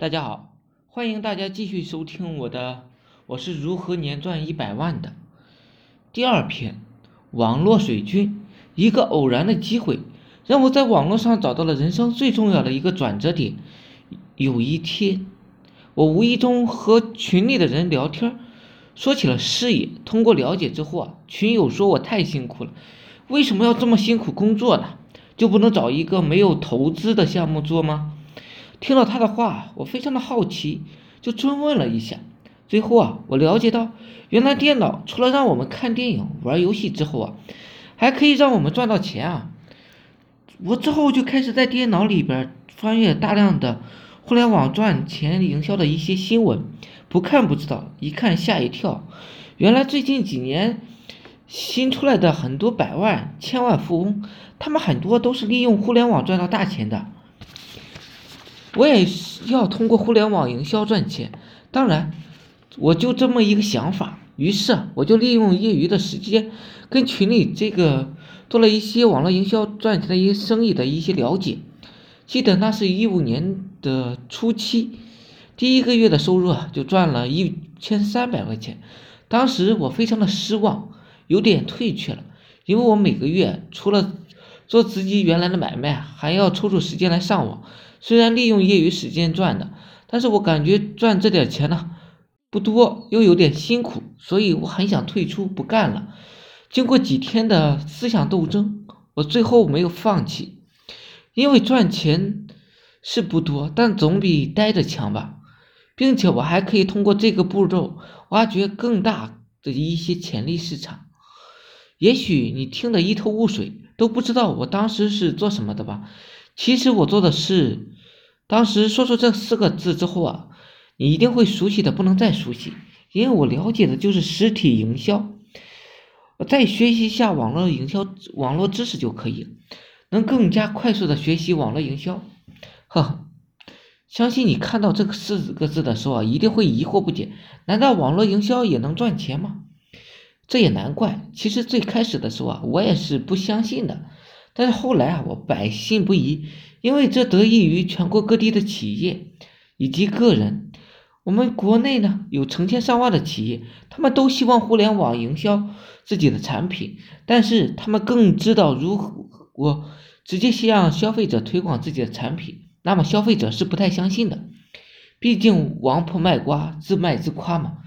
大家好，欢迎大家继续收听我的《我是如何年赚一百万的》第二篇。网络水军，一个偶然的机会，让我在网络上找到了人生最重要的一个转折点。有一天，我无意中和群里的人聊天，说起了事业。通过了解之后啊，群友说我太辛苦了，为什么要这么辛苦工作呢？就不能找一个没有投资的项目做吗？听了他的话，我非常的好奇，就追问了一下。最后啊，我了解到，原来电脑除了让我们看电影、玩游戏之后啊，还可以让我们赚到钱啊。我之后就开始在电脑里边翻阅大量的互联网赚钱营销的一些新闻，不看不知道，一看吓一跳。原来最近几年新出来的很多百万、千万富翁，他们很多都是利用互联网赚到大钱的。我也要通过互联网营销赚钱，当然，我就这么一个想法。于是我就利用业余的时间，跟群里这个做了一些网络营销赚钱的一些生意的一些了解。记得那是一五年的初期，第一个月的收入啊就赚了一千三百块钱。当时我非常的失望，有点退却了，因为我每个月除了做自己原来的买卖，还要抽出时间来上网。虽然利用业余时间赚的，但是我感觉赚这点钱呢不多，又有点辛苦，所以我很想退出不干了。经过几天的思想斗争，我最后没有放弃，因为赚钱是不多，但总比待着强吧。并且我还可以通过这个步骤挖掘更大的一些潜力市场。也许你听得一头雾水，都不知道我当时是做什么的吧？其实我做的是，当时说出这四个字之后啊，你一定会熟悉的不能再熟悉，因为我了解的就是实体营销。再学习一下网络营销网络知识就可以，能更加快速的学习网络营销。呵呵，相信你看到这个四个字的时候啊，一定会疑惑不解：难道网络营销也能赚钱吗？这也难怪，其实最开始的时候啊，我也是不相信的。但是后来啊，我百信不疑，因为这得益于全国各地的企业以及个人。我们国内呢有成千上万的企业，他们都希望互联网营销自己的产品，但是他们更知道如果直接向消费者推广自己的产品，那么消费者是不太相信的。毕竟王婆卖瓜，自卖自夸嘛，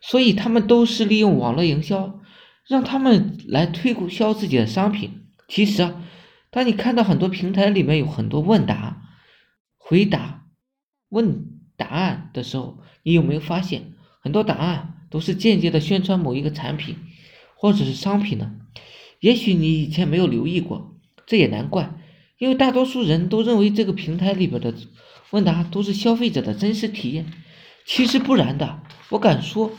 所以他们都是利用网络营销，让他们来推销自己的商品。其实啊。当你看到很多平台里面有很多问答、回答、问答案的时候，你有没有发现很多答案都是间接的宣传某一个产品或者是商品呢？也许你以前没有留意过，这也难怪，因为大多数人都认为这个平台里边的问答都是消费者的真实体验，其实不然的。我敢说，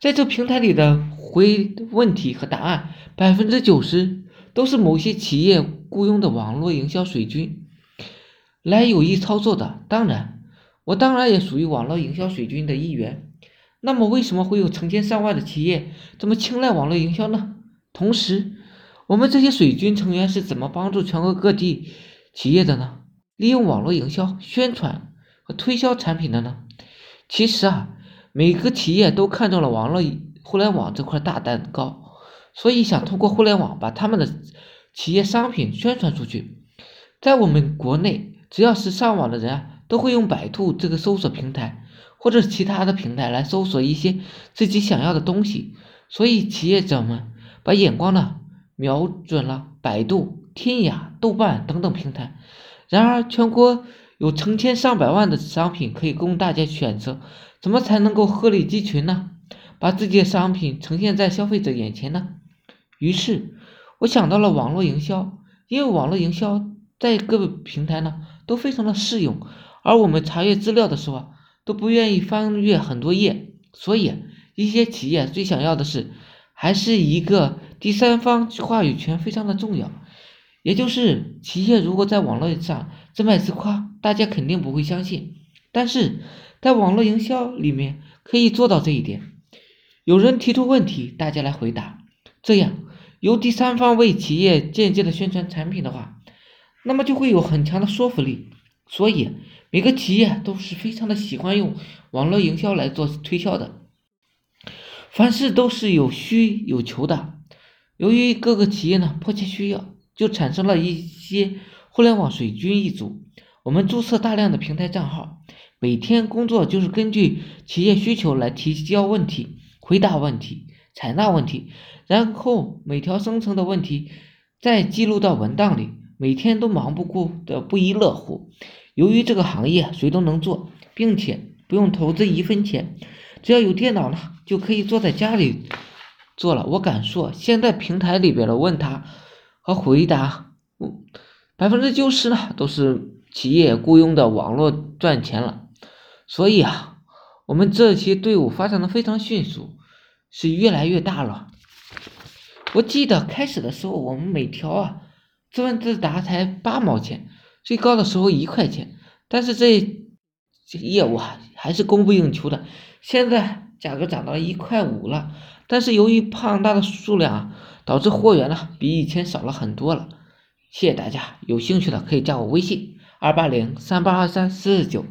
在这平台里的回问题和答案，百分之九十。都是某些企业雇佣的网络营销水军来有意操作的。当然，我当然也属于网络营销水军的一员。那么，为什么会有成千上万的企业这么青睐网络营销呢？同时，我们这些水军成员是怎么帮助全国各地企业的呢？利用网络营销宣传和推销产品的呢？其实啊，每个企业都看中了网络互联网这块大蛋糕。所以想通过互联网把他们的企业商品宣传出去，在我们国内，只要是上网的人啊，都会用百度这个搜索平台，或者其他的平台来搜索一些自己想要的东西。所以企业者们把眼光呢瞄准了百度、天涯、豆瓣等等平台。然而，全国有成千上百万的商品可以供大家选择，怎么才能够鹤立鸡群呢？把自己的商品呈现在消费者眼前呢？于是，我想到了网络营销，因为网络营销在各个平台呢都非常的适用，而我们查阅资料的时候啊都不愿意翻阅很多页，所以一些企业最想要的是，还是一个第三方话语权非常的重要，也就是企业如果在网络上自卖自夸，大家肯定不会相信，但是在网络营销里面可以做到这一点，有人提出问题，大家来回答。这样，由第三方为企业间接的宣传产品的话，那么就会有很强的说服力。所以每个企业都是非常的喜欢用网络营销来做推销的。凡事都是有需有求的，由于各个企业呢迫切需要，就产生了一些互联网水军一族。我们注册大量的平台账号，每天工作就是根据企业需求来提交问题、回答问题、采纳问题，然后每条生成的问题再记录到文档里，每天都忙不过的不亦乐乎。由于这个行业谁都能做，并且不用投资一分钱。只要有电脑呢，就可以坐在家里做了。我敢说，现在平台里边的问答和回答，百分之九十呢都是企业雇佣的网络赚钱了。所以啊，我们这些队伍发展的非常迅速，是越来越大了。我记得开始的时候，我们每条啊自问自答才八毛钱，最高的时候一块钱，但是这。这个业务啊，还是供不应求的。现在价格涨到了一块五了，但是由于庞大的数量啊，导致货源呢比以前少了很多了。谢谢大家，有兴趣的可以加我微信：二八零三八二三四九。